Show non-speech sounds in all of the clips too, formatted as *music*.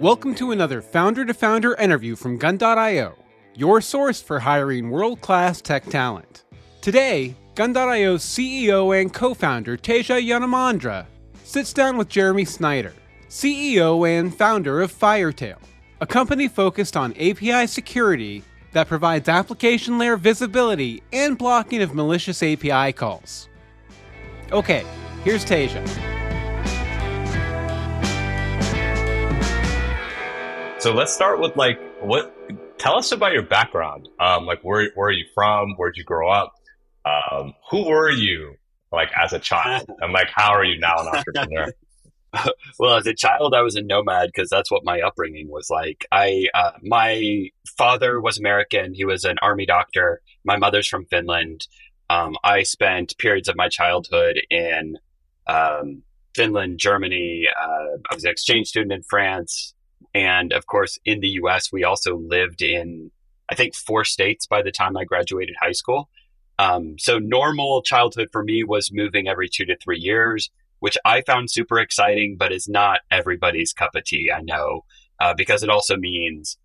Welcome to another founder to founder interview from Gun.io, your source for hiring world class tech talent. Today, Gun.io's CEO and co founder Teja Yanamandra sits down with Jeremy Snyder, CEO and founder of Firetail, a company focused on API security that provides application layer visibility and blocking of malicious API calls. Okay, here's Teja. So let's start with like what tell us about your background. Um, like where where are you from? Where'd you grow up? Um, who were you like as a child? And like how are you now an entrepreneur? *laughs* well, as a child, I was a nomad because that's what my upbringing was like. I, uh, my father was American. He was an army doctor. My mother's from Finland. Um, I spent periods of my childhood in um, Finland, Germany. Uh, I was an exchange student in France, and of course, in the US, we also lived in, I think, four states by the time I graduated high school. Um, so normal childhood for me was moving every two to three years, which I found super exciting, but is not everybody's cup of tea. I know, uh, because it also means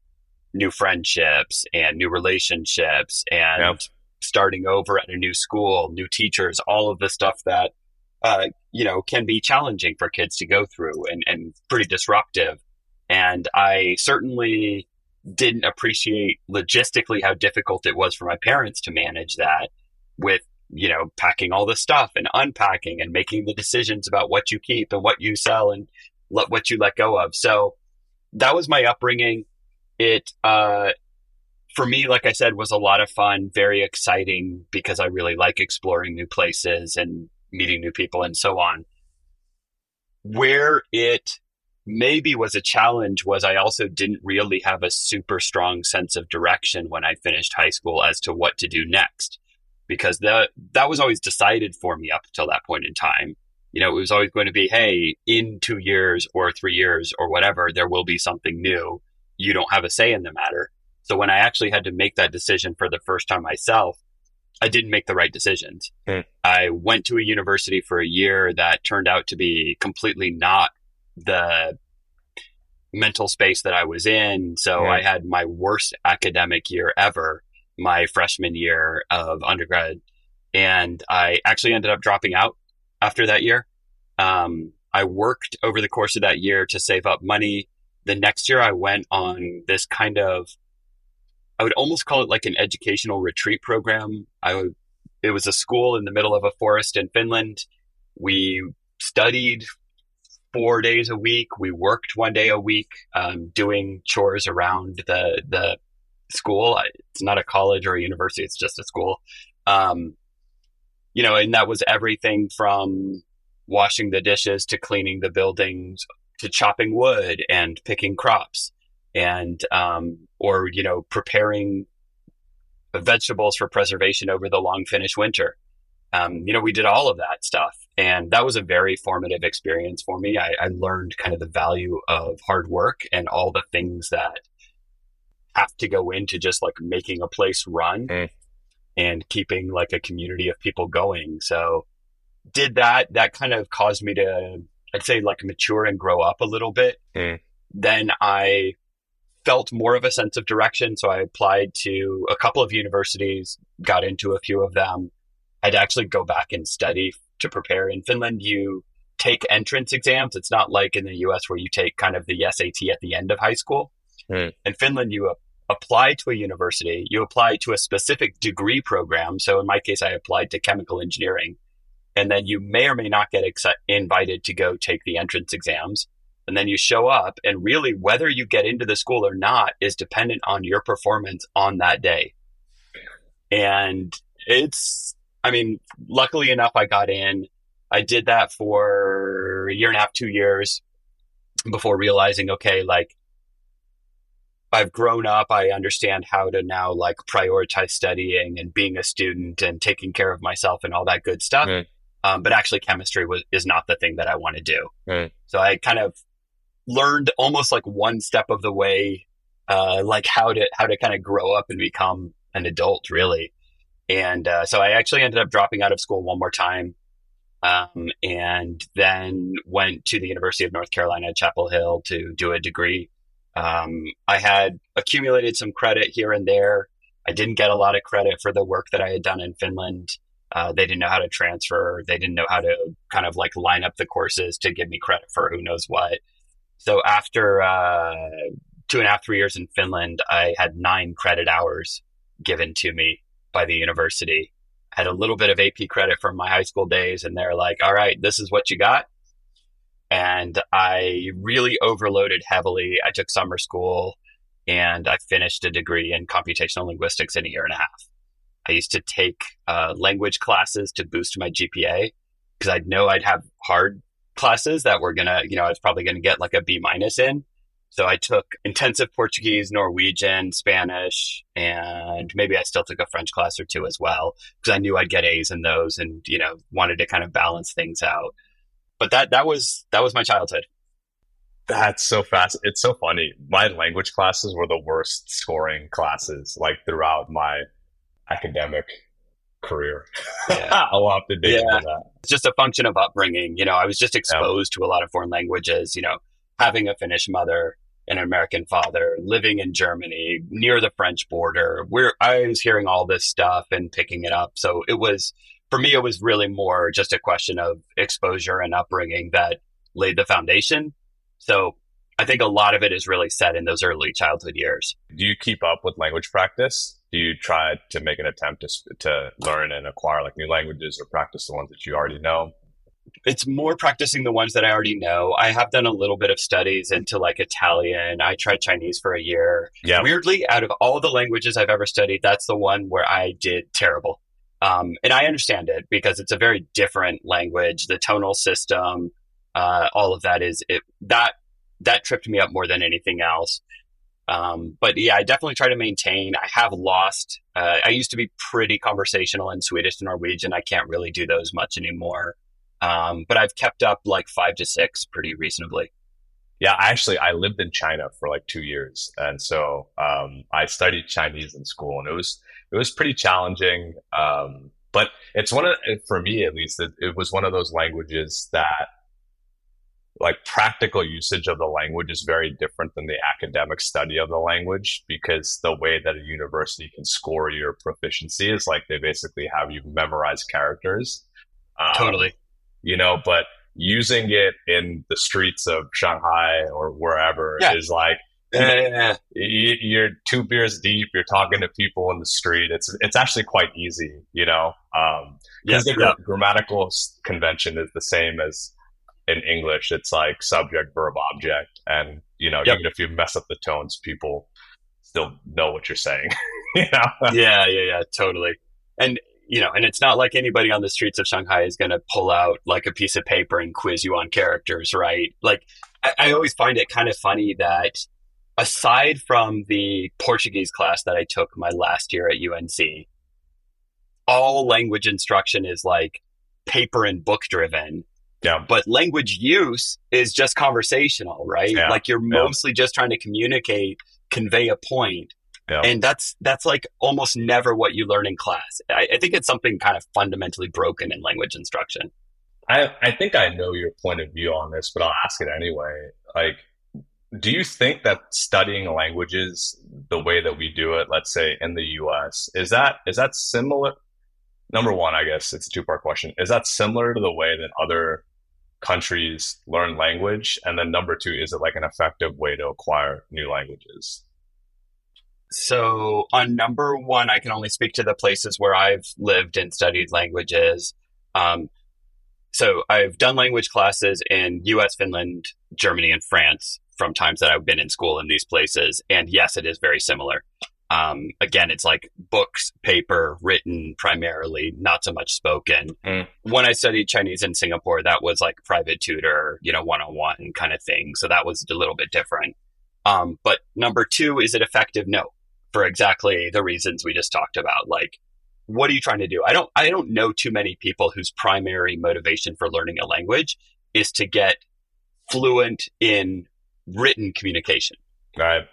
new friendships and new relationships and yep. starting over at a new school, new teachers, all of the stuff that, uh, you know, can be challenging for kids to go through and, and pretty disruptive. And I certainly didn't appreciate logistically how difficult it was for my parents to manage that with, you know, packing all the stuff and unpacking and making the decisions about what you keep and what you sell and let, what you let go of. So that was my upbringing. It, uh, for me, like I said, was a lot of fun, very exciting because I really like exploring new places and meeting new people and so on. Where it maybe was a challenge was I also didn't really have a super strong sense of direction when I finished high school as to what to do next because that that was always decided for me up until that point in time. You know, it was always going to be, hey, in 2 years or 3 years or whatever, there will be something new. You don't have a say in the matter. So when I actually had to make that decision for the first time myself, I didn't make the right decisions. Hmm. I went to a university for a year that turned out to be completely not the mental space that I was in. So yeah. I had my worst academic year ever, my freshman year of undergrad. And I actually ended up dropping out after that year. Um, I worked over the course of that year to save up money. The next year I went on this kind of, I would almost call it like an educational retreat program. I would, it was a school in the middle of a forest in Finland. We studied four days a week. We worked one day a week, um, doing chores around the the school. It's not a college or a university; it's just a school. Um, you know, and that was everything from washing the dishes to cleaning the buildings to chopping wood and picking crops and um, or you know preparing vegetables for preservation over the long Finnish winter. Um, you know, we did all of that stuff. And that was a very formative experience for me. I, I, learned kind of the value of hard work and all the things that have to go into just like making a place run mm. and keeping like a community of people going. So did that. That kind of caused me to, I'd say, like mature and grow up a little bit. Mm. Then I felt more of a sense of direction. So I applied to a couple of universities, got into a few of them I'd actually go back and study to prepare. In Finland, you take entrance exams. It's not like in the US where you take kind of the SAT at the end of high school. Mm. In Finland, you apply to a university, you apply to a specific degree program. So in my case, I applied to chemical engineering. And then you may or may not get ex- invited to go take the entrance exams. And then you show up, and really, whether you get into the school or not is dependent on your performance on that day. And it's I mean, luckily enough, I got in. I did that for a year and a half, two years before realizing, okay, like I've grown up. I understand how to now like prioritize studying and being a student and taking care of myself and all that good stuff. Right. Um, but actually, chemistry was is not the thing that I want to do. Right. So I kind of learned almost like one step of the way, uh, like how to how to kind of grow up and become an adult, really. And uh, so I actually ended up dropping out of school one more time um, and then went to the University of North Carolina at Chapel Hill to do a degree Um, I had accumulated some credit here and there. I didn't get a lot of credit for the work that I had done in Finland. Uh, they didn't know how to transfer. They didn't know how to kind of like line up the courses to give me credit for who knows what. So after uh, two and a half, three years in Finland, I had nine credit hours given to me by the university. I had a little bit of AP credit from my high school days, and they're like, all right, this is what you got. And I really overloaded heavily. I took summer school and I finished a degree in computational linguistics in a year and a half. I used to take uh, language classes to boost my GPA because I'd know I'd have hard classes that were gonna, you know, I was probably gonna get like a B minus in. So I took intensive Portuguese, Norwegian, Spanish, and maybe I still took a French class or two as well because I knew I'd get A's in those and, you know, wanted to kind of balance things out. But that that was that was my childhood. That's so fast. It's so funny. My language classes were the worst scoring classes like throughout my academic career. Yeah. *laughs* I'll have to dig yeah. into that. It's just a function of upbringing. You know, I was just exposed to a lot of foreign languages, you know, having a Finnish mother, and an American father, living in Germany near the French border. Where I was hearing all this stuff and picking it up. So it was for me it was really more just a question of exposure and upbringing that laid the foundation. So I think a lot of it is really set in those early childhood years. Do you keep up with language practice? do you try to make an attempt to, to learn and acquire like new languages or practice the ones that you already know? It's more practicing the ones that I already know. I have done a little bit of studies into like Italian. I tried Chinese for a year. Yeah. Weirdly, out of all the languages I've ever studied, that's the one where I did terrible. Um, and I understand it because it's a very different language. The tonal system, uh, all of that is it, that that tripped me up more than anything else. Um, but yeah, I definitely try to maintain. I have lost. Uh, I used to be pretty conversational in Swedish and Norwegian. I can't really do those much anymore. Um, but I've kept up like five to six pretty reasonably. Yeah, actually, I lived in China for like two years, and so um, I studied Chinese in school, and it was it was pretty challenging. Um, but it's one of for me at least, it, it was one of those languages that like practical usage of the language is very different than the academic study of the language because the way that a university can score your proficiency is like they basically have you memorize characters. Um, totally. You know, but using it in the streets of Shanghai or wherever yeah. is like eh, you're two beers deep. You're talking to people in the street. It's it's actually quite easy, you know. Um, because the yeah. grammatical convention is the same as in English, it's like subject, verb, object. And, you know, yep. even if you mess up the tones, people still know what you're saying. *laughs* you know? Yeah, yeah, yeah, totally. And, you know, and it's not like anybody on the streets of Shanghai is going to pull out like a piece of paper and quiz you on characters, right? Like, I, I always find it kind of funny that aside from the Portuguese class that I took my last year at UNC, all language instruction is like paper and book driven yeah. But language use is just conversational, right? Yeah. Like you're mostly yeah. just trying to communicate, convey a point. Yeah. And that's that's like almost never what you learn in class. I, I think it's something kind of fundamentally broken in language instruction. I, I think I know your point of view on this, but I'll ask it anyway. Like, do you think that studying languages the way that we do it, let's say in the US, is that is that similar? Number one, I guess it's a two part question. Is that similar to the way that other countries learn language? And then number two, is it like an effective way to acquire new languages? So, on number one, I can only speak to the places where I've lived and studied languages. Um, so, I've done language classes in US, Finland, Germany, and France from times that I've been in school in these places. And yes, it is very similar. Um, again, it's like books, paper, written primarily, not so much spoken. Mm. When I studied Chinese in Singapore, that was like private tutor, you know, one on one kind of thing. So that was a little bit different. Um, but number two, is it effective? No, for exactly the reasons we just talked about. Like, what are you trying to do? I don't, I don't know too many people whose primary motivation for learning a language is to get fluent in written communication. Right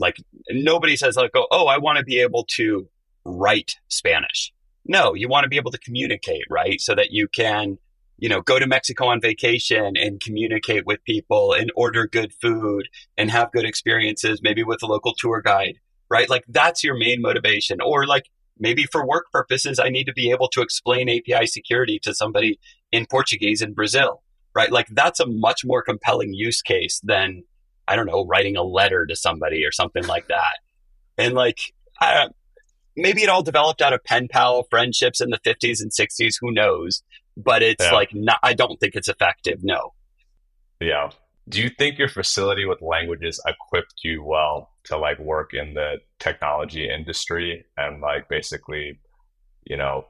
like nobody says like, oh, oh I want to be able to write Spanish. No, you want to be able to communicate, right? So that you can you know, go to Mexico on vacation and communicate with people and order good food and have good experiences, maybe with a local tour guide, right? Like that's your main motivation. Or like maybe for work purposes, I need to be able to explain API security to somebody in Portuguese in Brazil, right? Like that's a much more compelling use case than, I don't know, writing a letter to somebody or something like that. And like, I, maybe it all developed out of pen pal friendships in the 50s and 60s. Who knows? but it's yeah. like not, I don't think it's effective. No. Yeah. Do you think your facility with languages equipped you well to like work in the technology industry and like basically, you know,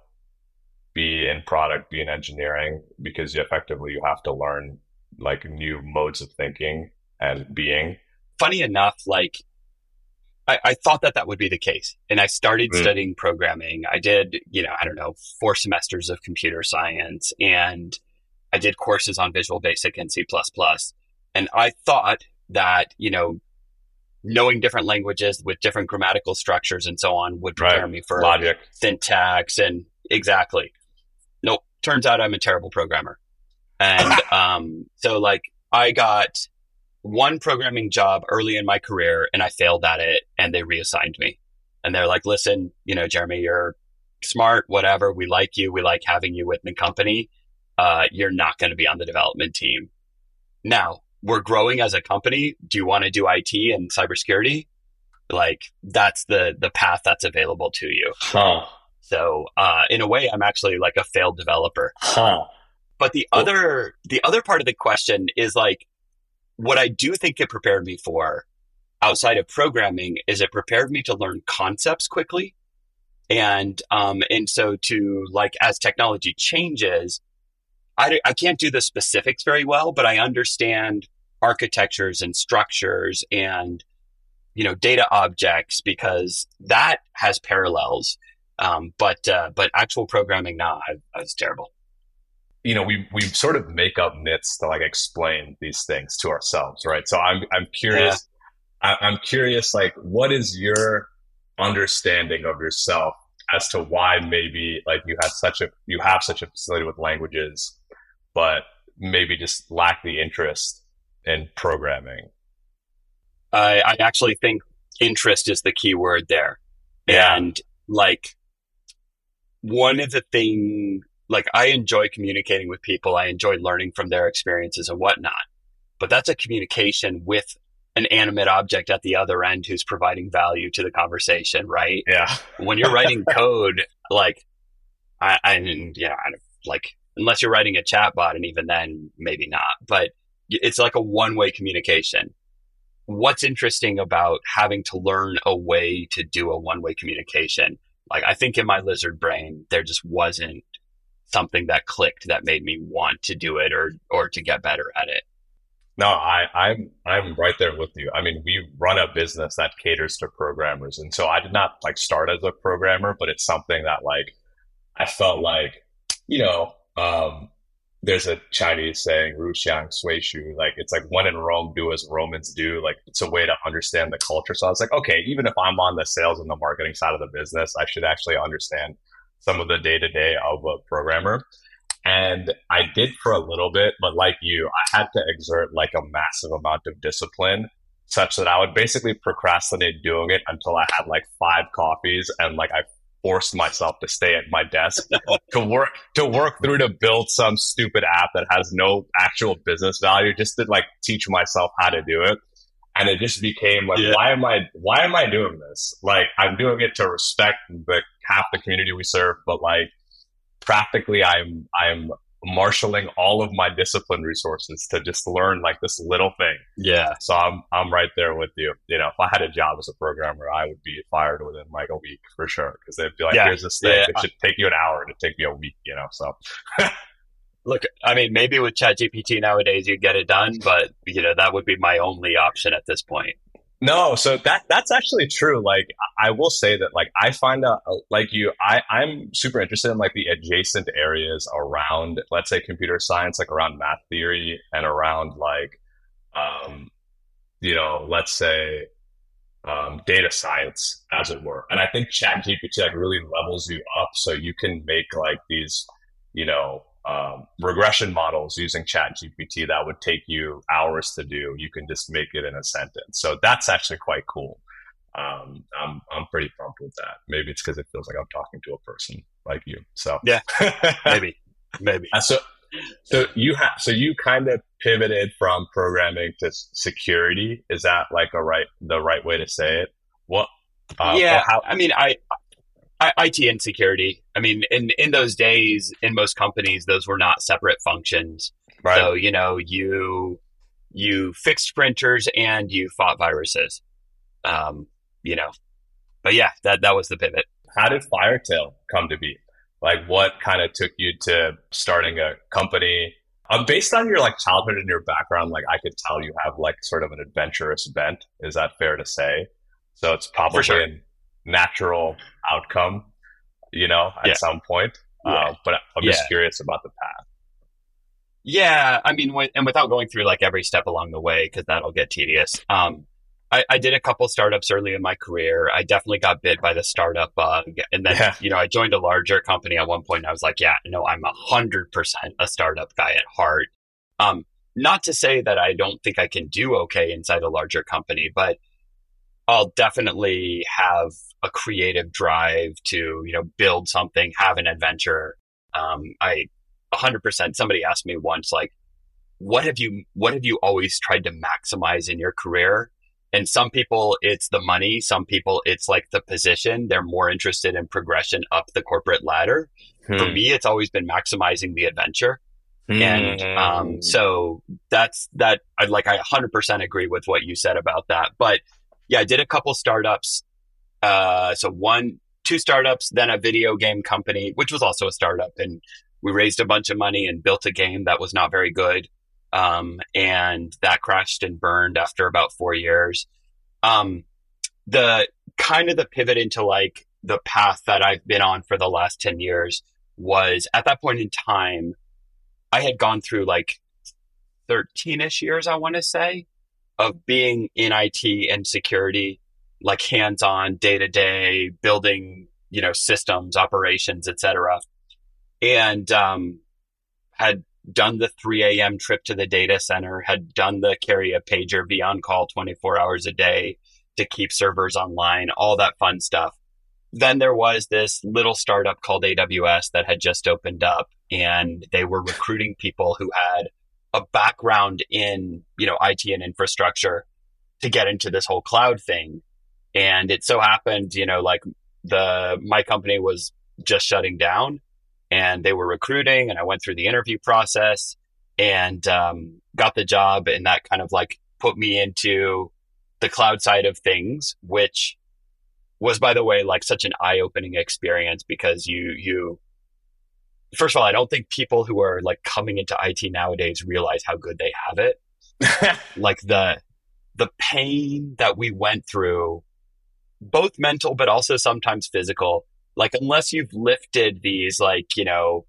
be in product, be in engineering because you effectively you have to learn like new modes of thinking and being. Funny enough, like I, I, thought that that would be the case. And I started mm. studying programming. I did, you know, I don't know, four semesters of computer science and I did courses on Visual Basic and C. And I thought that, you know, knowing different languages with different grammatical structures and so on would prepare right. me for logic, syntax, and exactly. Nope. Turns out I'm a terrible programmer. And *laughs* um, so, like, I got one programming job early in my career and I failed at it and they reassigned me. And they're like, listen, you know, Jeremy, you're smart, whatever. We like you. We like having you with the company. Uh, you're not going to be on the development team. Now we're growing as a company. Do you want to do IT and cybersecurity? Like that's the, the path that's available to you. Huh. So, uh, in a way, I'm actually like a failed developer. Huh. But the other, the other part of the question is like, what I do think it prepared me for outside of programming is it prepared me to learn concepts quickly. And, um, and so to like, as technology changes, I, I can't do the specifics very well, but I understand architectures and structures and, you know, data objects because that has parallels. Um, but, uh, but actual programming, nah, I, I was terrible you know, we we sort of make up myths to like explain these things to ourselves, right? So I'm I'm curious. Yeah. I, I'm curious, like, what is your understanding of yourself as to why maybe like you have such a you have such a facility with languages, but maybe just lack the interest in programming? I, I actually think interest is the key word there, yeah. and like one of the things like I enjoy communicating with people. I enjoy learning from their experiences and whatnot. But that's a communication with an animate object at the other end who's providing value to the conversation, right? Yeah. when you're writing *laughs* code, like I, I yeah, I, like unless you're writing a chatbot, and even then, maybe not. But it's like a one way communication. What's interesting about having to learn a way to do a one way communication? Like I think in my lizard brain, there just wasn't something that clicked that made me want to do it or or to get better at it. No, I, I'm I'm right there with you. I mean, we run a business that caters to programmers, and so I did not like start as a programmer, but it's something that like I felt like, you know, um, there's a Chinese saying, "Ru Xiang Sui Shu," like it's like when in Rome, do as Romans do. Like it's a way to understand the culture. So I was like, okay, even if I'm on the sales and the marketing side of the business, I should actually understand some of the day to day of a programmer. And I did for a little bit, but like you, I had to exert like a massive amount of discipline such that I would basically procrastinate doing it until I had like five coffees and like I forced myself to stay at my desk to work to work through to build some stupid app that has no actual business value just to like teach myself how to do it and it just became like yeah. why am i why am i doing this like i'm doing it to respect the half the community we serve but like practically i'm i'm marshaling all of my discipline resources to just learn like this little thing yeah so i'm i'm right there with you you know if i had a job as a programmer i would be fired within like a week for sure because they'd be like yeah. here's this thing yeah. it should take you an hour to take me a week you know so *laughs* Look, I mean, maybe with ChatGPT nowadays you get it done, but you know that would be my only option at this point. No, so that that's actually true. Like I will say that like I find out like you I I'm super interested in like the adjacent areas around let's say computer science like around math theory and around like um you know, let's say um, data science as it were. And I think ChatGPT like really levels you up so you can make like these, you know, um, regression models using chat gpt that would take you hours to do. You can just make it in a sentence. So that's actually quite cool. Um, I'm, I'm pretty pumped with that. Maybe it's because it feels like i'm talking to a person like you so. Yeah. *laughs* Maybe. Maybe. Uh, so so you have so you kind of pivoted from programming to security. Is that like a right the right way to say it? What uh, yeah. how- i mean I IT and security. I mean, in in those days, in most companies, those were not separate functions. Right. So you know, you you fixed printers and you fought viruses. Um, you know, but yeah, that that was the pivot. How did Firetail come to be? Like, what kind of took you to starting a company? Um, based on your like childhood and your background, like I could tell you have like sort of an adventurous bent. Is that fair to say? So it's probably sure. an natural outcome, you know, at yeah. some point. Yeah. Uh, but I'm just yeah. curious about the path. Yeah, I mean, and without going through like every step along the way, because that'll get tedious. Um, I, I, did a couple startups early in my career. I definitely got bit by the startup bug, and then you know I joined a larger company at one point. I was like, yeah, no, I'm a hundred percent a startup guy at heart. Um, not to say that I don't think I can do okay inside a larger company, but I'll definitely have a creative drive to, you know, build something, have an adventure. Um, I 100%, somebody asked me once, like, what have you, what have you always tried to maximize in your career? And some people, it's the money. Some people, it's like the position. They're more interested in progression up the corporate ladder. Hmm. For me, it's always been maximizing the adventure. Hmm. And um, so that's that. I like. I 100% agree with what you said about that. But yeah, I did a couple startups uh, so one, two startups, then a video game company, which was also a startup. And we raised a bunch of money and built a game that was not very good. Um, and that crashed and burned after about four years. Um, the kind of the pivot into like the path that I've been on for the last 10 years was at that point in time, I had gone through like 13 ish years, I want to say, of being in IT and security like hands on day to day building, you know, systems, operations, etc. And um, had done the 3 a.m. trip to the data center, had done the carry a pager be on call 24 hours a day to keep servers online, all that fun stuff. Then there was this little startup called AWS that had just opened up and they were recruiting people who had a background in, you know, IT and infrastructure to get into this whole cloud thing. And it so happened, you know, like the, my company was just shutting down and they were recruiting and I went through the interview process and, um, got the job and that kind of like put me into the cloud side of things, which was, by the way, like such an eye opening experience because you, you, first of all, I don't think people who are like coming into IT nowadays realize how good they have it. *laughs* like the, the pain that we went through both mental, but also sometimes physical. Like, unless you've lifted these, like, you know,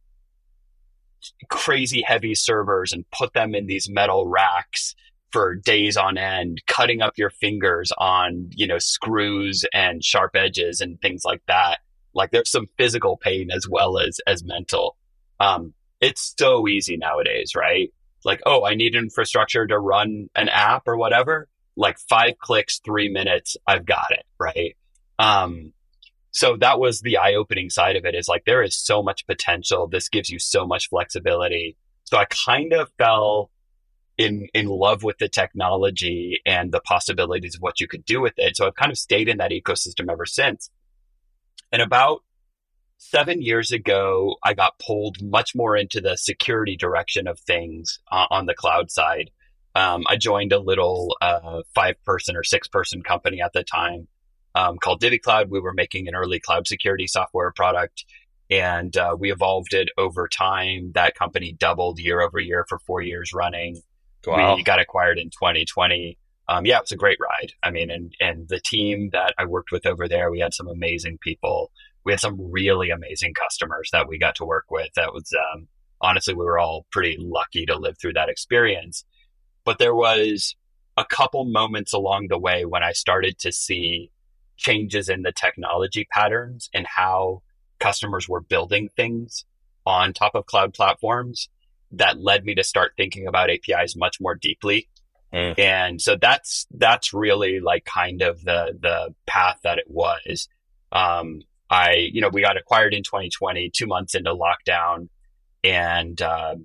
crazy heavy servers and put them in these metal racks for days on end, cutting up your fingers on, you know, screws and sharp edges and things like that. Like there's some physical pain as well as, as mental. Um, it's so easy nowadays, right? Like, oh, I need infrastructure to run an app or whatever like five clicks, three minutes, I've got it. Right. Um, so that was the eye opening side of it is like, there is so much potential. This gives you so much flexibility. So I kind of fell in, in love with the technology and the possibilities of what you could do with it. So I've kind of stayed in that ecosystem ever since. And about seven years ago, I got pulled much more into the security direction of things uh, on the cloud side um, I joined a little uh, five person or six person company at the time um, called DivvyCloud. We were making an early cloud security software product and uh, we evolved it over time. That company doubled year over year for four years running. Wow. We got acquired in 2020. Um, yeah, it was a great ride. I mean, and, and the team that I worked with over there, we had some amazing people. We had some really amazing customers that we got to work with. That was, um, honestly, we were all pretty lucky to live through that experience. But there was a couple moments along the way when I started to see changes in the technology patterns and how customers were building things on top of cloud platforms that led me to start thinking about APIs much more deeply. Mm. And so that's that's really like kind of the the path that it was. Um, I you know we got acquired in 2020, two months into lockdown, and uh,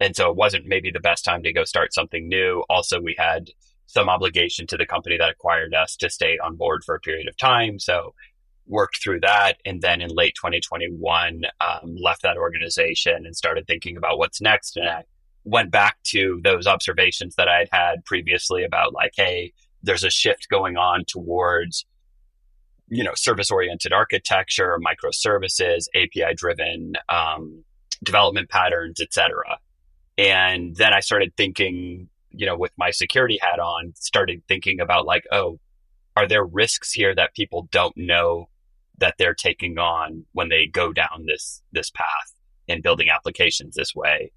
and so it wasn't maybe the best time to go start something new. Also, we had some obligation to the company that acquired us to stay on board for a period of time. So worked through that. And then in late 2021, um, left that organization and started thinking about what's next. And I went back to those observations that I had previously about like, hey, there's a shift going on towards you know service oriented architecture microservices api driven um, development patterns etc and then i started thinking you know, with my security hat on, started thinking about like, oh, are there risks here that people don't know that they're taking on when they go down this this path in building applications this way?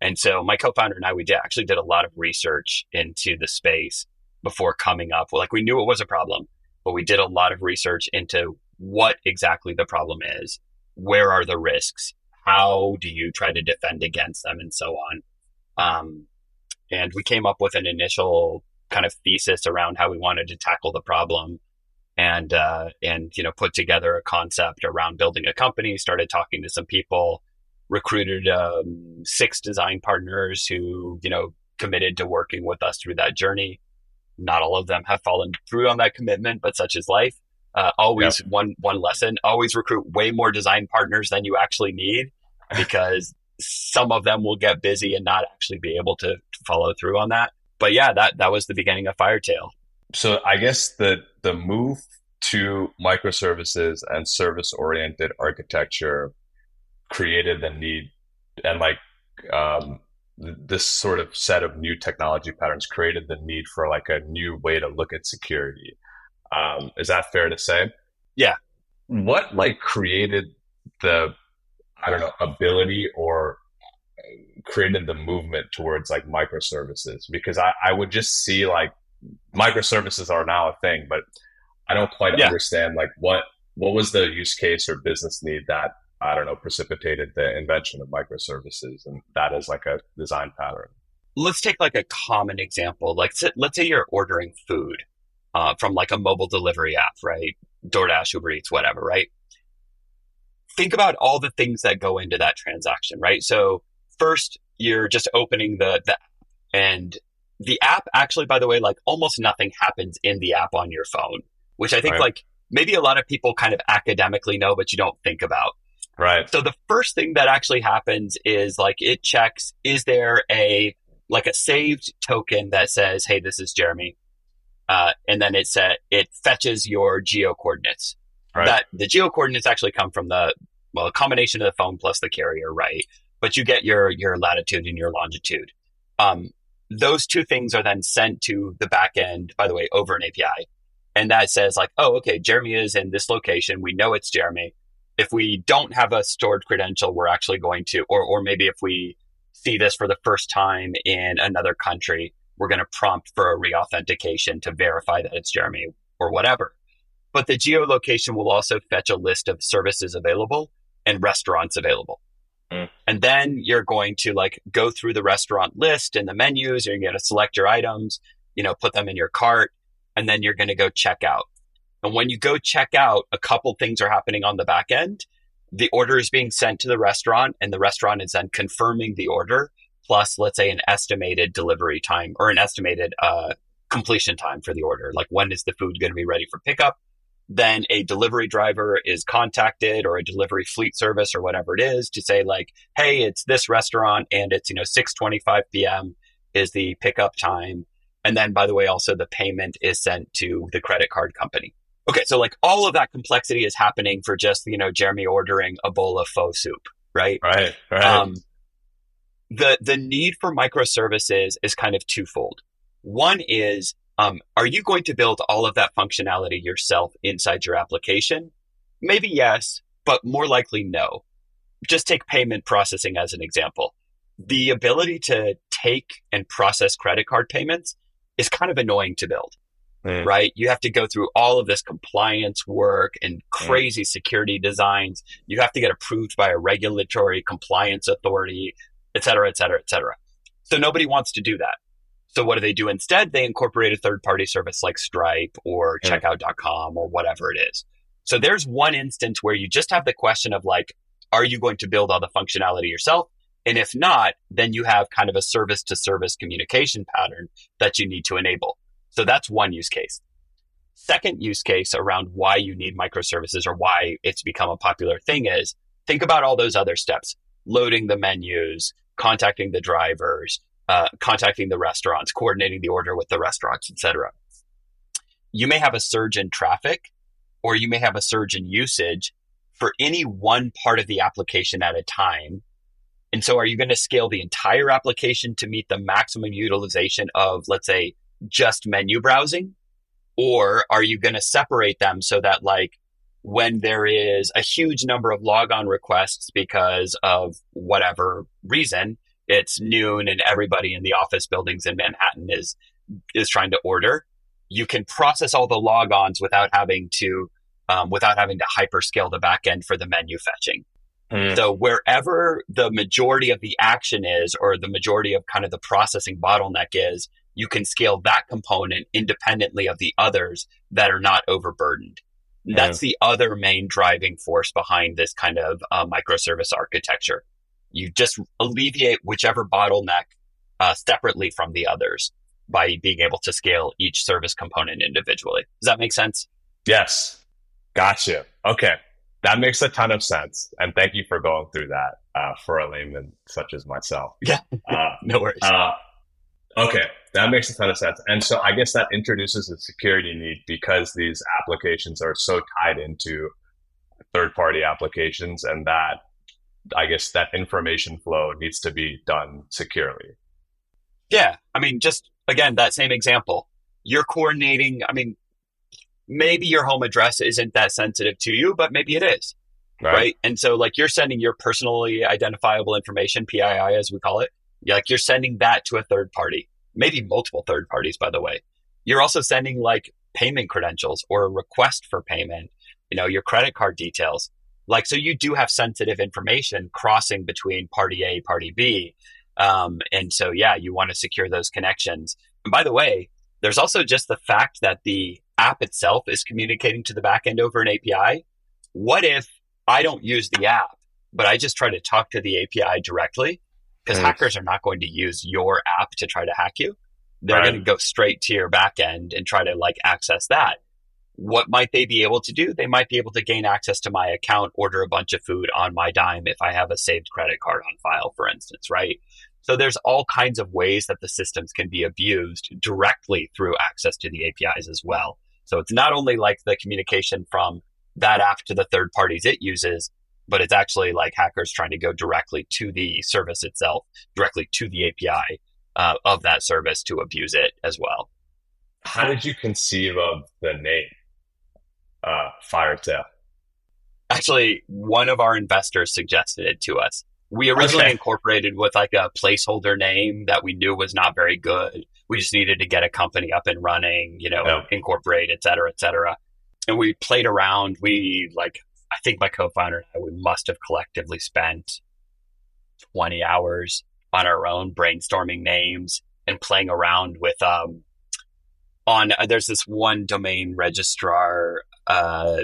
And so my co-founder and I, we did, actually did a lot of research into the space before coming up. Like we knew it was a problem, but we did a lot of research into what exactly the problem is, where are the risks, how do you try to defend against them, and so on. Um, and we came up with an initial kind of thesis around how we wanted to tackle the problem and uh, and you know put together a concept around building a company started talking to some people recruited um, six design partners who you know committed to working with us through that journey not all of them have fallen through on that commitment but such is life uh, always yep. one one lesson always recruit way more design partners than you actually need *laughs* because some of them will get busy and not actually be able to follow through on that. But yeah, that that was the beginning of Firetail. So I guess the the move to microservices and service oriented architecture created the need and like um, this sort of set of new technology patterns created the need for like a new way to look at security. Um, is that fair to say? Yeah. What like created the I don't know, ability or created the movement towards like microservices because I, I would just see like microservices are now a thing, but I don't quite yeah. understand like what what was the use case or business need that I don't know precipitated the invention of microservices and that is like a design pattern. Let's take like a common example. Like let's say you're ordering food uh, from like a mobile delivery app, right? DoorDash, Uber Eats, whatever, right? think about all the things that go into that transaction, right? So first, you're just opening the, the app and the app actually, by the way, like almost nothing happens in the app on your phone, which I think right. like maybe a lot of people kind of academically know, but you don't think about. Right. So the first thing that actually happens is like it checks, is there a, like a saved token that says, Hey, this is Jeremy. Uh, and then it set, it fetches your geo coordinates. Right. That the geo coordinates actually come from the well, a combination of the phone plus the carrier, right? But you get your your latitude and your longitude. Um, those two things are then sent to the back end, by the way, over an API. And that says like, oh, okay, Jeremy is in this location. We know it's Jeremy. If we don't have a stored credential, we're actually going to, or, or maybe if we see this for the first time in another country, we're going to prompt for a reauthentication to verify that it's Jeremy or whatever. But the geolocation will also fetch a list of services available and restaurants available. Mm. And then you're going to like go through the restaurant list and the menus. You're going to select your items, you know, put them in your cart, and then you're going to go check out. And when you go check out, a couple things are happening on the back end. The order is being sent to the restaurant, and the restaurant is then confirming the order, plus, let's say, an estimated delivery time or an estimated uh, completion time for the order. Like, when is the food going to be ready for pickup? then a delivery driver is contacted or a delivery fleet service or whatever it is to say like, Hey, it's this restaurant and it's, you know, 625 PM is the pickup time. And then by the way, also the payment is sent to the credit card company. Okay. So like all of that complexity is happening for just, you know, Jeremy ordering a bowl of pho soup, right? Right. Right. Um, the, the need for microservices is kind of twofold. One is um, are you going to build all of that functionality yourself inside your application? Maybe yes, but more likely no. Just take payment processing as an example. The ability to take and process credit card payments is kind of annoying to build. Mm. right? You have to go through all of this compliance work and mm. crazy mm. security designs. You have to get approved by a regulatory compliance authority, et cetera, et cetera, et cetera. So nobody wants to do that. So what do they do instead? They incorporate a third party service like Stripe or yeah. checkout.com or whatever it is. So there's one instance where you just have the question of like, are you going to build all the functionality yourself? And if not, then you have kind of a service to service communication pattern that you need to enable. So that's one use case. Second use case around why you need microservices or why it's become a popular thing is think about all those other steps, loading the menus, contacting the drivers, uh, contacting the restaurants, coordinating the order with the restaurants, etc. You may have a surge in traffic or you may have a surge in usage for any one part of the application at a time. And so are you going to scale the entire application to meet the maximum utilization of, let's say, just menu browsing? Or are you going to separate them so that like when there is a huge number of logon requests because of whatever reason, it's noon and everybody in the office buildings in Manhattan is is trying to order. You can process all the logons without having to um, without having to hyperscale the backend for the menu fetching. Mm. So wherever the majority of the action is, or the majority of kind of the processing bottleneck is, you can scale that component independently of the others that are not overburdened. That's the other main driving force behind this kind of uh, microservice architecture. You just alleviate whichever bottleneck uh, separately from the others by being able to scale each service component individually. Does that make sense? Yes. Gotcha. Okay. That makes a ton of sense. And thank you for going through that uh, for a layman such as myself. Yeah. Uh, *laughs* no worries. Uh, okay. That makes a ton of sense. And so I guess that introduces a security need because these applications are so tied into third party applications and that I guess that information flow needs to be done securely. Yeah. I mean, just again, that same example. You're coordinating. I mean, maybe your home address isn't that sensitive to you, but maybe it is. Right. right. And so, like, you're sending your personally identifiable information, PII as we call it, like, you're sending that to a third party, maybe multiple third parties, by the way. You're also sending like payment credentials or a request for payment, you know, your credit card details. Like, so you do have sensitive information crossing between party A, party B. Um, and so, yeah, you want to secure those connections. And by the way, there's also just the fact that the app itself is communicating to the backend over an API. What if I don't use the app, but I just try to talk to the API directly? Because hackers are not going to use your app to try to hack you. They're right. going to go straight to your backend and try to like access that what might they be able to do? They might be able to gain access to my account, order a bunch of food on my dime if I have a saved credit card on file, for instance, right? So there's all kinds of ways that the systems can be abused directly through access to the APIs as well. So it's not only like the communication from that app to the third parties it uses, but it's actually like hackers trying to go directly to the service itself, directly to the API uh, of that service to abuse it as well. How did you conceive of the name? uh, Firetail? Actually, one of our investors suggested it to us. We originally okay. incorporated with like a placeholder name that we knew was not very good. We just needed to get a company up and running, you know, incorporate, et cetera, et cetera. And we played around. We like, I think my co-founder and I, we must have collectively spent 20 hours on our own brainstorming names and playing around with, um, on, uh, there's this one domain registrar uh,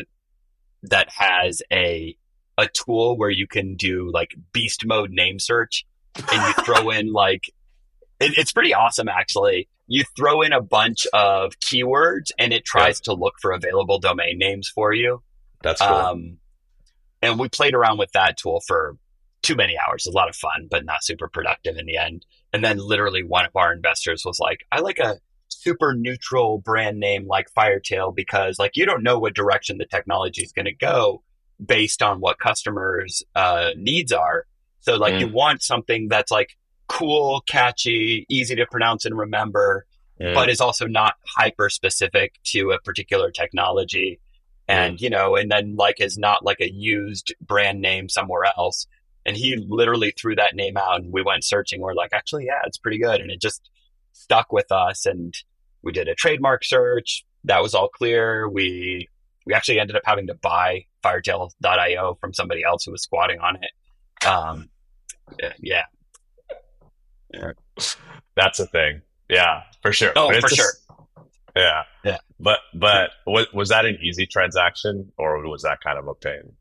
that has a a tool where you can do like beast mode name search and you throw *laughs* in like it, it's pretty awesome actually you throw in a bunch of keywords and it tries yeah. to look for available domain names for you that's cool um, and we played around with that tool for too many hours a lot of fun but not super productive in the end and then literally one of our investors was like i like a super neutral brand name like Firetail because like you don't know what direction the technology is going to go based on what customers uh, needs are. So like mm. you want something that's like cool, catchy, easy to pronounce and remember, mm. but is also not hyper specific to a particular technology. And, you know, and then like is not like a used brand name somewhere else. And he literally threw that name out and we went searching. We're like, actually, yeah, it's pretty good. And it just stuck with us. And we did a trademark search, that was all clear. We we actually ended up having to buy Firetail.io from somebody else who was squatting on it. Um, yeah, That's a thing. Yeah, for sure. Oh, for just- sure. Yeah. Yeah. But but was, was that an easy transaction or was that kind of a pain?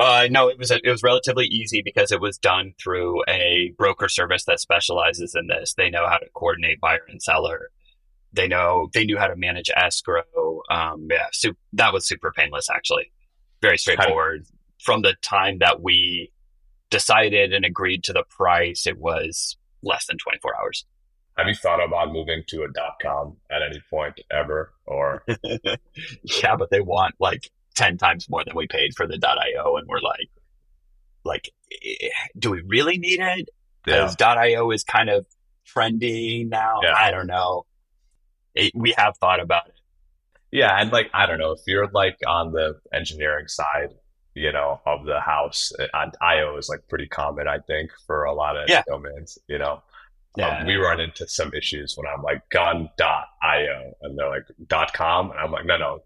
Uh, no, it was a, it was relatively easy because it was done through a broker service that specializes in this. They know how to coordinate buyer and seller. They know they knew how to manage escrow. Um, yeah, su- that was super painless actually, very straightforward. From the time that we decided and agreed to the price, it was less than twenty four hours. Have you thought about moving to a dot com at any point ever? Or *laughs* yeah, but they want like 10 times more than we paid for the .io. And we're like, like, eh, do we really need it? yeah. Because .io is kind of trendy now. Yeah. I don't know. It, we have thought about it. Yeah, and like I don't know if you're like on the engineering side, you know, of the house, and IO is like pretty common, I think, for a lot of Yeah. domains. You know, Yeah. um, we run into some issues when I'm like gun.io, and they're like dot com, and I'm like, no, no,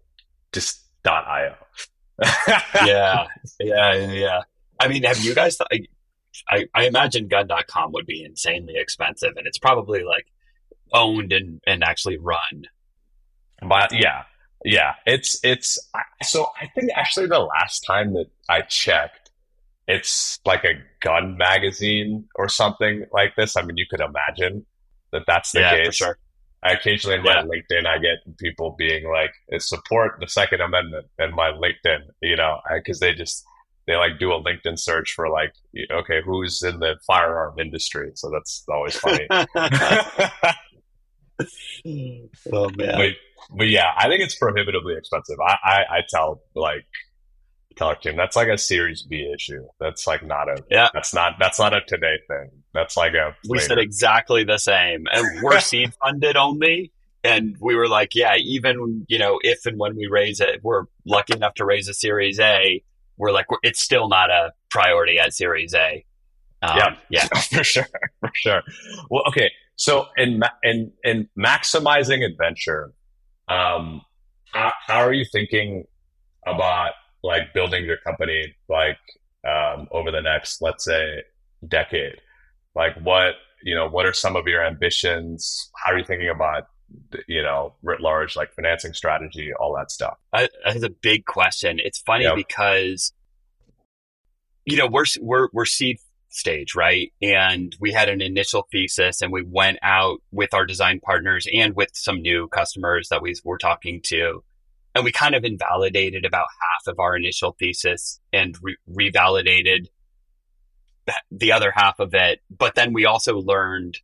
just dot io. *laughs* yeah. Yeah. Yeah. I mean, have you guys, thought, I, I imagine gun.com would be insanely expensive and it's probably like owned and, and actually run. But yeah, yeah, it's it's so I think actually the last time that I checked, it's like a gun magazine or something like this. I mean, you could imagine that that's the yeah, case. for sure. I occasionally in my LinkedIn, I get people being like, "Support the Second Amendment" in my LinkedIn, you know, because they just they like do a LinkedIn search for like, okay, who's in the firearm industry? So that's always funny. *laughs* oh man. but, but yeah, I think it's prohibitively expensive. I, I, I tell like tell our team that's like a Series B issue. That's like not a Yeah. That's not that's not a today thing. That's like a We said exactly the same. And we're *laughs* seed funded only. And we were like, yeah, even, you know, if and when we raise it, we're lucky enough to raise a Series A. We're like, we're, it's still not a priority at Series A. Um, Yeah. Yeah. *laughs* for sure, for sure. Well, okay. So in in in maximizing adventure, um, how, how are you thinking about like building your company like um, over the next, let's say, decade? Like what you know, what are some of your ambitions? How are you thinking about you know, writ large, like financing strategy, all that stuff? I, that's a big question. It's funny Yep. because, you know, we're, we're, we're seed stage, right? And we had an initial thesis and we went out with our design partners and with some new customers that we were talking to. And we kind of invalidated about half of our initial thesis and re- revalidated the other half of it. But then we also learned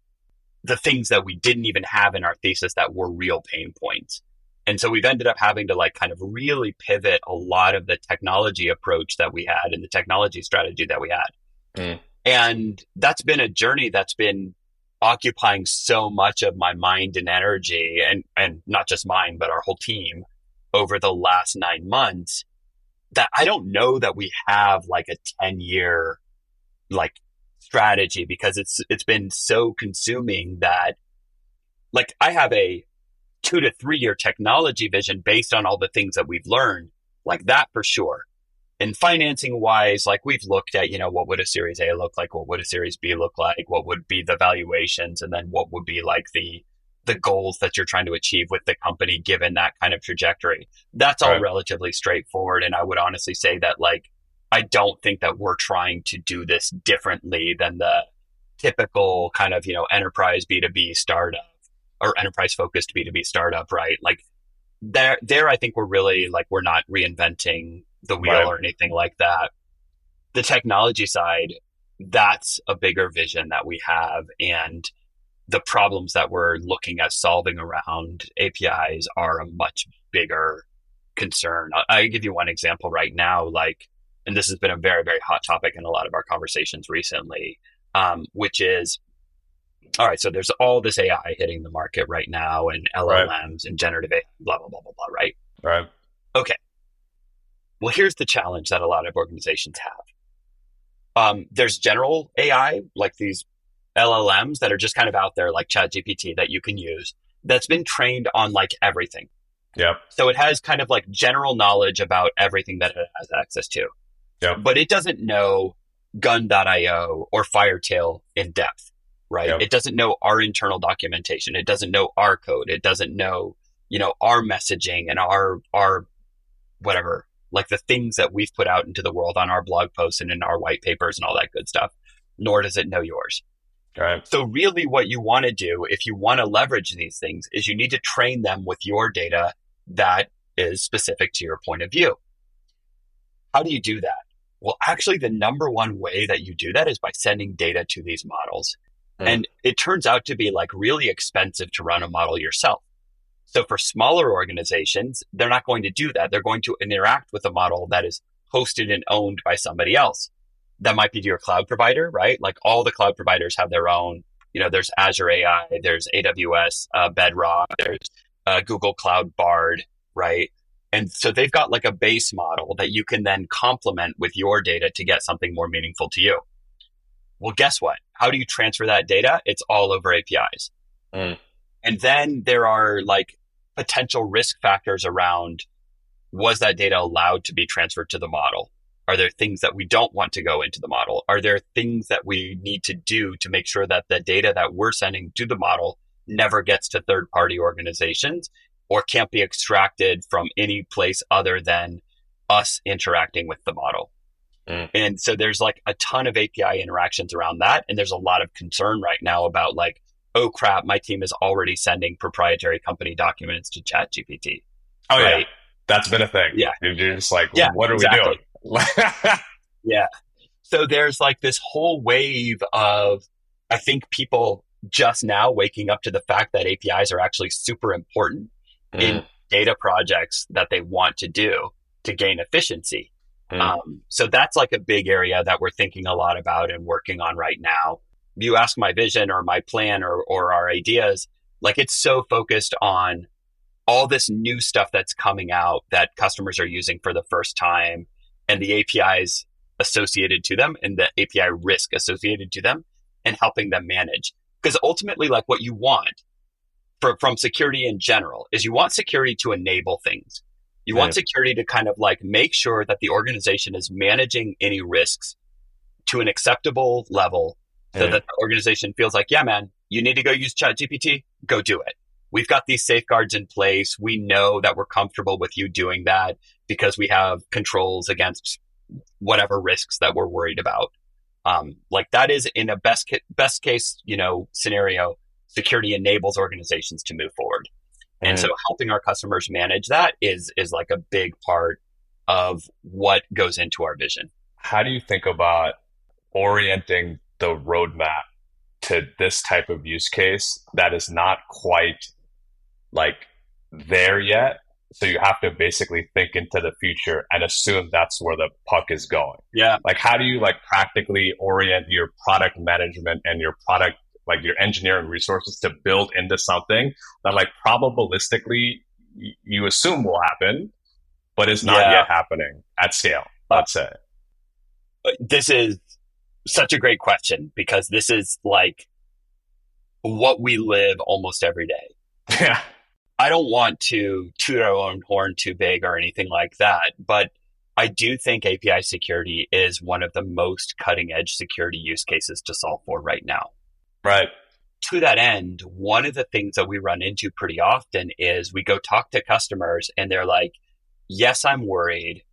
the things that we didn't even have in our thesis that were real pain points. And so we've ended up having to like kind of really pivot a lot of the technology approach that we had and the technology strategy that we had. Mm. And that's been a journey that's been occupying so much of my mind and energy and, and not just mine, but our whole team over the last nine months that I don't know that we have like a 10 year like strategy because it's, it's been so consuming that like I have a two to three year technology vision based on all the things that we've learned, like that for sure. And financing wise, like we've looked at, you know, what would a series A look like? What would a series B look like? What would be the valuations? And then what would be like the, the goals that you're trying to achieve with the company given that kind of trajectory? That's all Right. relatively straightforward. And I would honestly say that like, I don't think that we're trying to do this differently than the typical kind of, you know, enterprise B2B startup or enterprise focused B2B startup, right? Like there, there, I think we're really like, we're not reinventing the wheel Right. or anything like that. The technology side, that's a bigger vision that we have. And the problems that we're looking at solving around APIs are a much bigger concern. I, I give you one example right now, like, and this has been a very, very hot topic in a lot of our conversations recently, um, which is all right, so there's all this AI hitting the market right now and LLMs and generative AI, blah, blah, blah, blah, blah, right? Right. Okay. Well, here's the challenge that a lot of organizations have. Um, there's general AI, like these LLMs that are just kind of out there, like ChatGPT, that you can use. That's been trained on like everything. Yep. So it has kind of like general knowledge about everything that it has access to. Yep. But it doesn't know gun.io or Firetail in depth, right? Yep. It doesn't know our internal documentation. It doesn't know our code. It doesn't know, you know, our messaging and our, our whatever, like the things that we've put out into the world on our blog posts and in our white papers and all that good stuff. Nor does it know yours. Right. So really what you want to do if you want to leverage these things is you need to train them with your data that is specific to your point of view. How do you do that? Well, actually the number one way that you do that is by sending data to these models. Mm. And it turns out to be like really expensive to run a model yourself. So for smaller organizations, they're not going to do that. They're going to interact with a model that is hosted and owned by somebody else that might be to your cloud provider, right? Like all the cloud providers have their own, you know, there's Azure AI, there's AWS, uh, Bedrock, there's uh, Google Cloud Bard, right? And so they've got like a base model that you can then complement with your data to get something more meaningful to you. Well, guess what? How do you transfer that data? It's all over APIs. Mm. And then there are like potential risk factors around was that data allowed to be transferred to the model? Are there things that we don't want to go into the model? Are there things that we need to do to make sure that the data that we're sending to the model never gets to third party organizations or can't be extracted from any place other than us interacting with the model? Mm. And so there's like a ton of API interactions around that. And there's a lot of concern right now about like, oh crap, my team is already sending proprietary company documents to ChatGPT. Oh yeah, that's been a thing. Yeah. You're just like, Yeah, what are exactly. we doing? *laughs* Yeah. So there's like this whole wave of, I think people just now waking up to the fact that APIs are actually super important Mm. in data projects that they want to do to gain efficiency. Mm. Um, so that's like a big area that we're thinking a lot about and working on right now. You ask my vision or my plan or, or our ideas, like it's so focused on all this new stuff that's coming out that customers are using for the first time and the APIs associated to them and the API risk associated to them and helping them manage. Because ultimately, like what you want for, from security in general is you want security to enable things. You want security to kind of like make sure that the organization is managing any risks to an acceptable level so that the organization feels like, yeah, man, you need to go use ChatGPT, go do it. We've got these safeguards in place. We know that we're comfortable with you doing that because we have controls against whatever risks that we're worried about. Um, like that is in a best ca- best case, you know, scenario, security enables organizations to move forward. And Mm. so helping our customers manage that is is like a big part of what goes into our vision. how do you think about orienting the roadmap to this type of use case that is not quite like there yet? So you have to basically think into the future and assume that's where the puck is going. Yeah. Like, how do you like practically orient your product management and your product, like your engineering resources to build into something that like probabilistically y- you assume will happen, but is not Yeah. yet happening at scale, let's say. this is such a great question because this is like what we live almost every day. *laughs* Yeah. I don't want to toot our own horn too big or anything like that, but I do think API security is one of the most cutting edge security use cases to solve for right now. Right. To that end, one of the things that we run into pretty often is we go talk to customers and they're like, yes, I'm worried.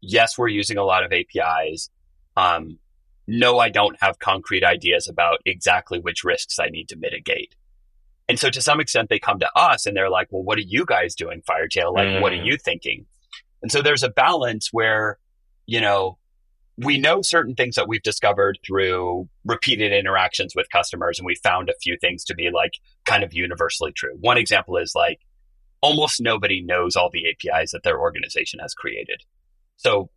Yes, we're using a lot of APIs. Um, no, I don't have concrete ideas about exactly which risks I need to mitigate. And so to some extent, they come to us and they're like, well, what are you guys doing, Firetail? Like, what are Mm. you thinking? And so there's a balance where, you know, we know certain things that we've discovered through repeated interactions with customers, and we found a few things to be like kind of universally true. One example is like almost nobody knows all the APIs that their organization has created. So,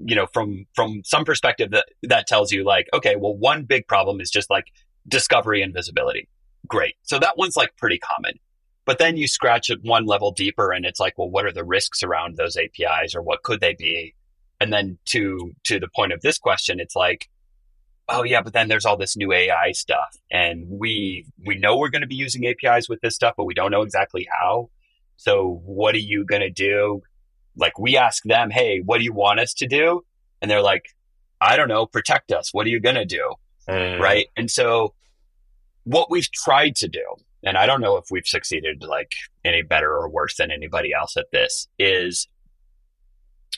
you know, from from some perspective that that tells you like, okay, well, one big problem is just like discovery and visibility. Great. So that one's like pretty common. But then you scratch it one level deeper and it's like, well, what are the risks around those APIs or what could they be? And then to to the point of this question, it's like, oh yeah, but then there's all this new AI stuff. And we we know we're going to be using APIs with this stuff, but we don't know exactly how. So what are you going to do? Like we ask them, Hey, what do you want us to do? And they're like, I don't know, protect us. What are you going to do? Mm. Right. And so what we've tried to do, and I don't know if we've succeeded like any better or worse than anybody else at this is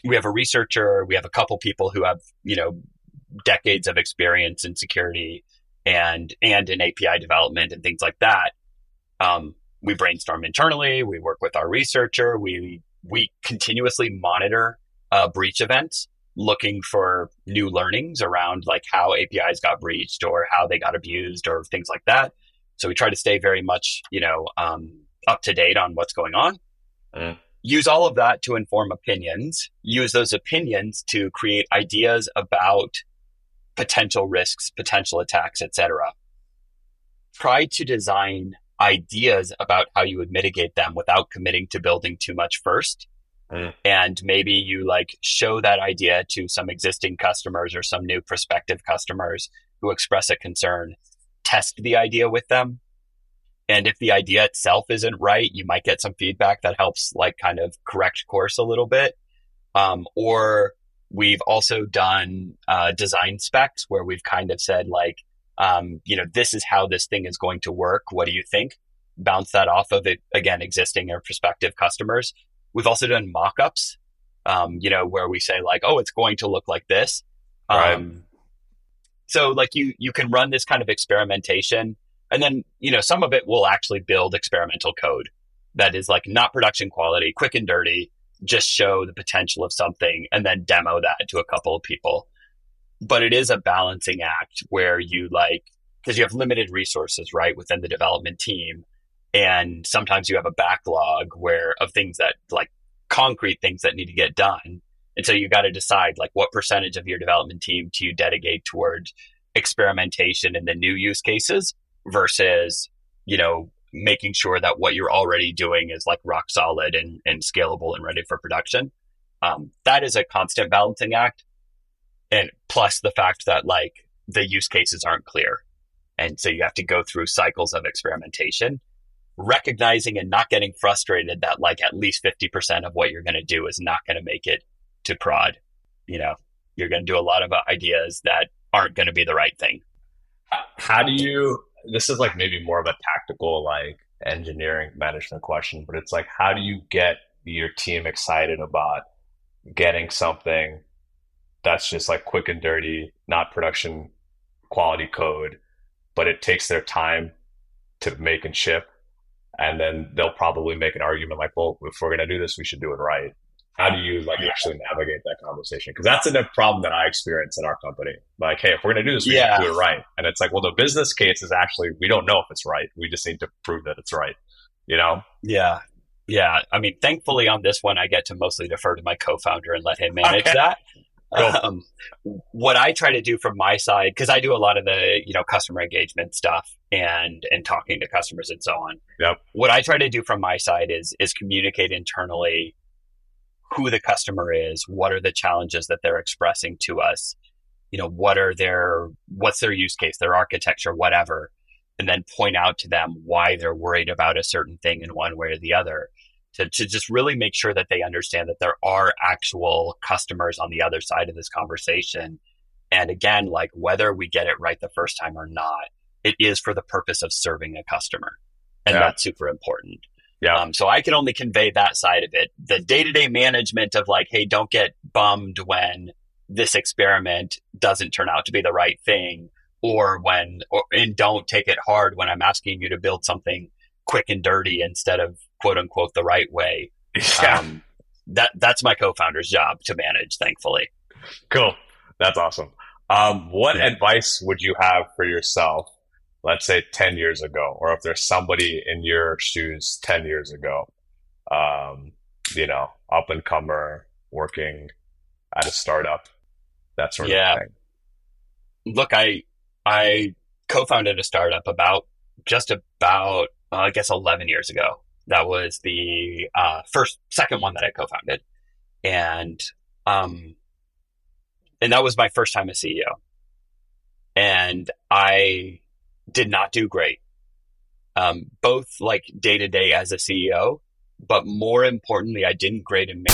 we have a researcher, we have a couple people who have, you know, decades of experience in security and and in API development and things like that. Um, we brainstorm internally. We work with our researcher. We we continuously monitor uh, breach events, looking for new learnings around like how APIs got breached or how they got abused or things like that. So we try to stay very much, you know, um, up to date on what's going on. Mm. Use all of that to inform opinions. Use those opinions to create ideas about potential risks, potential attacks, etc. Try to design ideas about how you would mitigate them without committing to building too much first. Mm. And maybe you like show that idea to some existing customers or some new prospective customers who express a concern, test the idea with them. And if the idea itself isn't right, you might get some feedback that helps like kind of correct course a little bit. Um, or we've also done uh, design specs where we've kind of said like, um, you know, this is how this thing is going to work. What do you think? Bounce that off of it again, existing or prospective customers. We've also done mock-ups, um, you know, where we say like, oh, it's going to look like this. Right. Um, so like you you can run this kind of experimentation, and then you know some of it will actually build experimental code that is like not production quality, quick and dirty, just show the potential of something, and then demo that to a couple of people but it is a balancing act where you like because you have limited resources right within the development team and sometimes you have a backlog where of things that like concrete things that need to get done. And so you got to decide like what percentage of your development team do you dedicate towards experimentation and the new use cases versus you know making sure that what you're already doing is like rock solid and, and scalable and ready for production. Um, that is a constant balancing act. And plus the fact that like the use cases aren't clear. And so you have to go through cycles of experimentation, recognizing and not getting frustrated that like at least 50% of what you're going to do is not going to make it to prod. You know, you're going to do a lot of ideas that aren't going to be the right thing. How do you, this is like maybe more of a tactical, like engineering management question, but it's like, how do you get your team excited about getting something that's just like quick and dirty, not production quality code, but it takes their time to make and ship. And then they'll probably make an argument like, well, if we're going to do this, we should do it right. How do you like actually navigate that conversation? Because that's a problem that I experience in our company. Like, hey, if we're going to do this, we yeah. need to do it right. And it's like, well, the business case is actually, we don't know if it's right. We just need to prove that it's right, you know? Yeah. Yeah. I mean, thankfully on this one, I get to mostly defer to my co founder and let him manage okay. that. Um, what I try to do from my side, because I do a lot of the you know customer engagement stuff and and talking to customers and so on. Yep. What I try to do from my side is is communicate internally who the customer is, what are the challenges that they're expressing to us, you know, what are their what's their use case, their architecture, whatever, and then point out to them why they're worried about a certain thing in one way or the other to, to just really make sure that they understand that there are actual customers on the other side of this conversation. And again, like whether we get it right the first time or not, it is for the purpose of serving a customer. And yeah. that's super important. Yeah. Um, so I can only convey that side of it. The day to day management of like, hey, don't get bummed when this experiment doesn't turn out to be the right thing or when, or, and don't take it hard when I'm asking you to build something quick and dirty instead of quote unquote the right way. Yeah. Um, that that's my co-founder's job to manage, thankfully. Cool. That's awesome. Um, what yeah. advice would you have for yourself, let's say 10 years ago, or if there's somebody in your shoes 10 years ago, um, you know, up and comer, working at a startup, that sort yeah. of thing? Look, I, I co-founded a startup about just about, uh, I guess, 11 years ago. That was the uh, first, second one that I co-founded, and um, and that was my first time as CEO, and I did not do great. Um, both like day to day as a CEO, but more importantly, I didn't grade in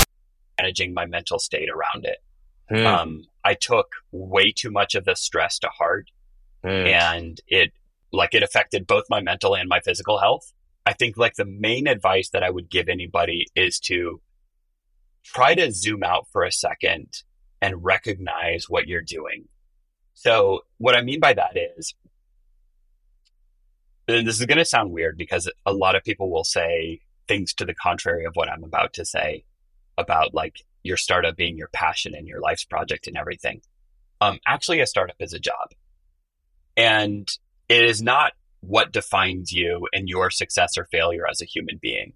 managing my mental state around it. Hmm. Um, I took way too much of the stress to heart Hmm. and it like it affected both my mental and my physical health. I think like the main advice that I would give anybody is to try to zoom out for a second and recognize what you're doing. So what I mean by that is and this is going to sound weird because a lot of people will say things to the contrary of what I'm about to say about like your startup being your passion and your life's project and everything. Um, actually, a startup is a job. And it is not what defines you and your success or failure as a human being.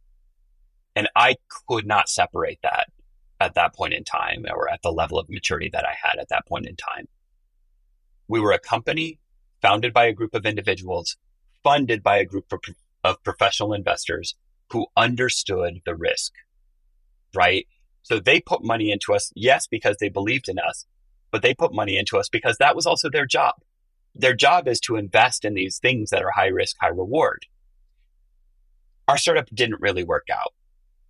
And I could not separate that at that point in time or at the level of maturity that I had at that point in time. We were a company founded by a group of individuals, funded by a group of, of professional investors who understood the risk, right? So they put money into us, yes, because they believed in us, but they put money into us because that was also their job. Their job is to invest in these things that are high risk, high reward. Our startup didn't really work out.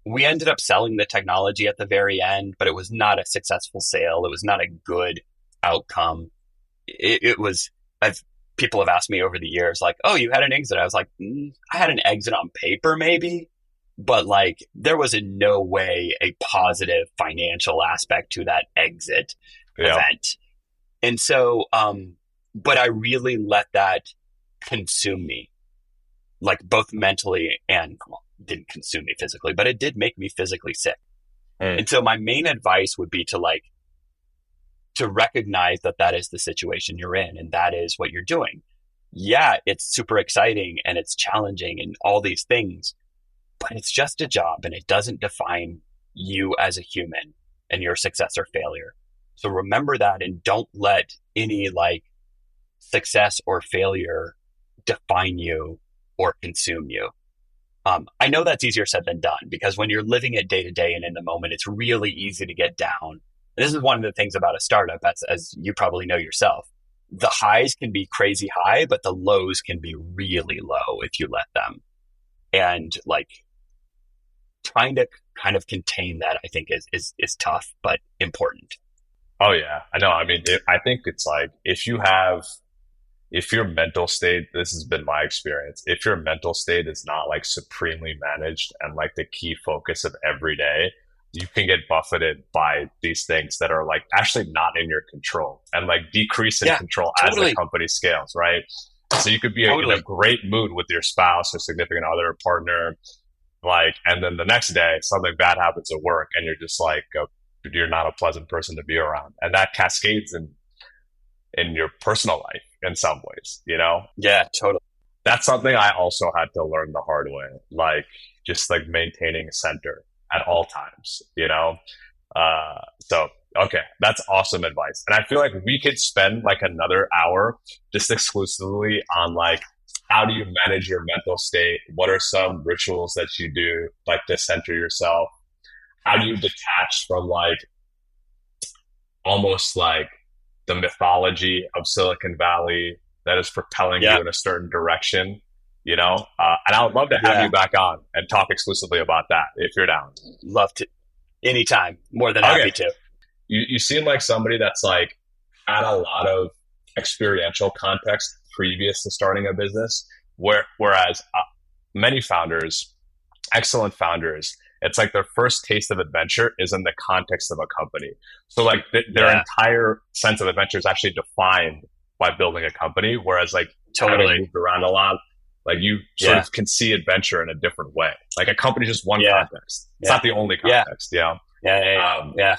We ended up selling the technology at the very end, but it was not a successful sale. It was not a good outcome. It, it was, I've, people have asked me over the years, like, oh, you had an exit. I was like, mm, I had an exit on paper, maybe, but like there was in no way a positive financial aspect to that exit Yeah. event. And so, um, but I really let that consume me, like both mentally and well, didn't consume me physically, but it did make me physically sick. Mm. And so my main advice would be to like, to recognize that that is the situation you're in and that is what you're doing. Yeah, it's super exciting and it's challenging and all these things, but it's just a job and it doesn't define you as a human and your success or failure. So remember that and don't let any like success or failure define you or consume you. Um, I know that's easier said than done because when you're living it day to day and in the moment, it's really easy to get down. This is one of the things about a startup, as, as you probably know yourself. The highs can be crazy high, but the lows can be really low if you let them. And like trying to kind of contain that, I think is, is, is tough, but important. Oh yeah, I know. I mean, I think it's like if you have, if your mental state, this has been my experience. If your mental state is not like supremely managed and like the key focus of every day, you can get buffeted by these things that are like actually not in your control and like decrease in Yeah, control as the company scales, right? So you could be in Totally. a great mood with your spouse or significant other or partner, like, and then the next day something bad happens at work and you're just like, uh, you're not a pleasant person to be around. And that cascades in, in your personal life in some ways, you know? Yeah, totally. That's something I also had to learn the hard way. Like just like maintaining a center at all times, you know? Uh, so, okay. That's awesome advice. And I feel like we could spend like another hour just exclusively on like, how do you manage your mental state? What are some rituals that you do like to center yourself? How do you detach from like almost like the mythology of Silicon Valley that is propelling Yeah. you in a certain direction? You know, uh, and I would love to have Yeah. you back on and talk exclusively about that if you're down. Love to anytime. More than Okay. happy to. You you seem like somebody that's like had a lot of experiential context previous to starting a business, where whereas uh, many founders, excellent founders, it's like their first taste of adventure is in the context of a company. So like th- their Yeah. entire sense of adventure is actually defined by building a company, whereas like having Totally. moved around a lot, like you sort Yeah. of can see adventure in a different way. Like a company is just one Yeah. context. It's not the only context. Yeah, yeah, yeah. Um, yeah.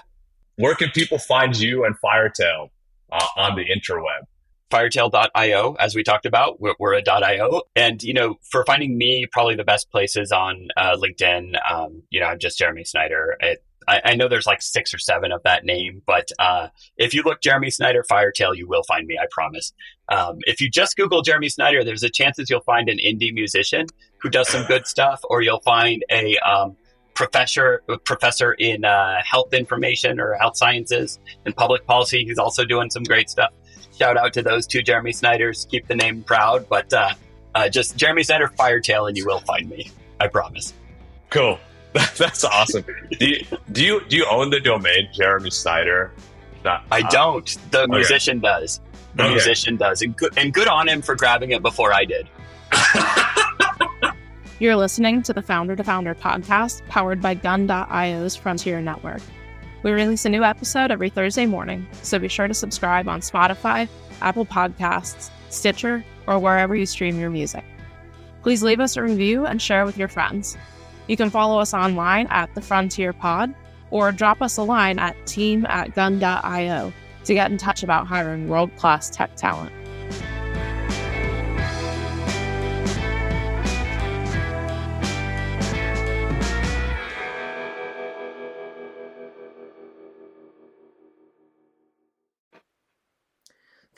Where can people find you and Firetail uh, on the interweb? firetail.io as we talked about. We're, we're a io and you know for finding me probably the best places on uh, linkedin um, you know i'm just jeremy snyder. It, I, I know there's like six or seven of that name but uh, if you look jeremy snyder firetail you will find me i promise. Um, if you just google jeremy snyder there's a chances you'll find an indie musician who does some good stuff or you'll find a um, professor professor in uh, health information or health sciences and public policy he's also doing some great stuff shout out to those two Jeremy Snyders. Keep the name proud, but uh, uh, just Jeremy Snyder Firetail, and you will find me. I promise. Cool. *laughs* That's awesome. Do you, do you do you own the domain, Jeremy Snyder? Not, I uh, don't. The okay. musician does. The okay. musician does, and good, and good on him for grabbing it before I did. You're listening to the Founder to Founder podcast, powered by Gun.io's Frontier Network. We release a new episode every Thursday morning, so be sure to subscribe on Spotify, Apple Podcasts, Stitcher, or wherever you stream your music. Please leave us a review and share with your friends. You can follow us online at the Frontier Pod or drop us a line at team at gun.io to get in touch about hiring world class tech talent.